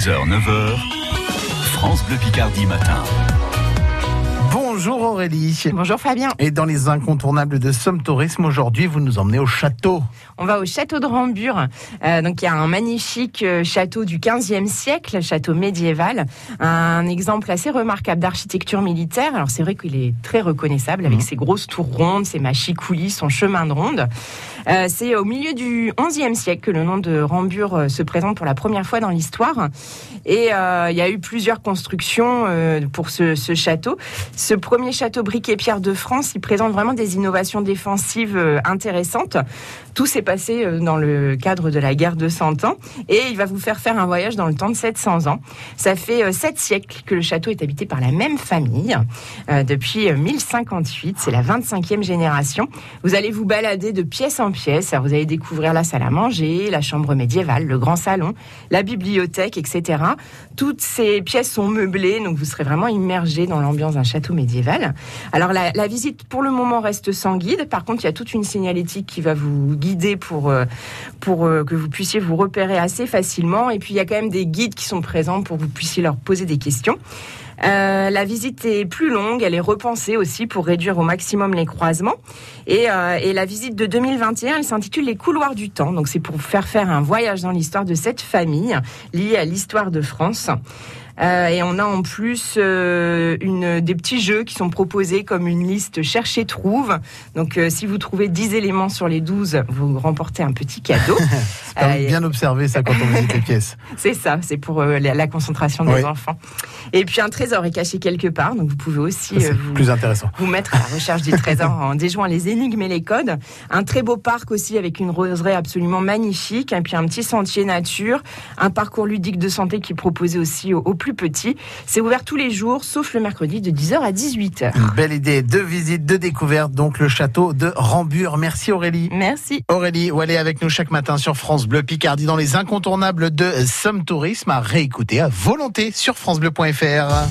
6h, 9h, France Bleu Picardie matin. Bonjour Aurélie. Bonjour Fabien. Et dans les incontournables de Somme Tourisme, aujourd'hui, vous nous emmenez au château. On va au château de Rambure. Euh, donc, il y a un magnifique euh, château du 15e siècle, château médiéval. Un exemple assez remarquable d'architecture militaire. Alors, c'est vrai qu'il est très reconnaissable avec Mhm. ses grosses tours rondes, ses machicoulis, son chemin de ronde. Euh, c'est au milieu du 11e siècle que le nom de Rambure se présente pour la première fois dans l'histoire. Et euh, il y a eu plusieurs constructions pour ce, ce château. Ce premier château briquet pierre de France, il présente vraiment des innovations défensives euh, intéressantes. Tout s'est passé euh, dans le cadre de la guerre de Cent Ans et il va vous faire faire un voyage dans le temps de 700 ans. Ça fait euh, sept siècles que le château est habité par la même famille euh, depuis euh, 1058. C'est la 25e génération. Vous allez vous balader de pièce en pièce. Vous allez découvrir la salle à manger, la chambre médiévale, le grand salon, la bibliothèque, etc. Toutes ces pièces sont meublées, donc vous serez vraiment immergé dans l'ambiance d'un château médiéval. Alors la, la visite pour le moment reste sans guide. Par contre, il y a toute une signalétique qui va vous guider pour euh, pour euh, que vous puissiez vous repérer assez facilement. Et puis il y a quand même des guides qui sont présents pour que vous puissiez leur poser des questions. Euh, la visite est plus longue, elle est repensée aussi pour réduire au maximum les croisements. Et, euh, et la visite de 2021, elle s'intitule Les couloirs du temps. Donc c'est pour faire faire un voyage dans l'histoire de cette famille liée à l'histoire de France. Euh, et on a en plus euh, une, des petits jeux qui sont proposés comme une liste chercher trouve. Donc euh, si vous trouvez 10 éléments sur les 12, vous remportez un petit cadeau. C'est bien observé ça quand on visite les pièces. c'est ça, c'est pour la, la concentration des Oui. enfants. Et puis un trésor est caché quelque part, donc vous pouvez aussi euh, vous, plus intéressant. vous mettre à la recherche du trésor en déjouant les énigmes et les codes. Un très beau parc aussi avec une roseraie absolument magnifique, et puis un petit sentier nature, un parcours ludique de santé qui est proposé aussi aux, aux plus petits. C'est ouvert tous les jours, sauf le mercredi de 10h à 18h. Une belle idée de visite, de découverte, donc le château de Rambure. Merci Aurélie. Merci. Aurélie, où elle est avec nous chaque matin sur France Bleu Picardie dans les incontournables de Somme Tourisme à réécouter à volonté sur francebleu.fr.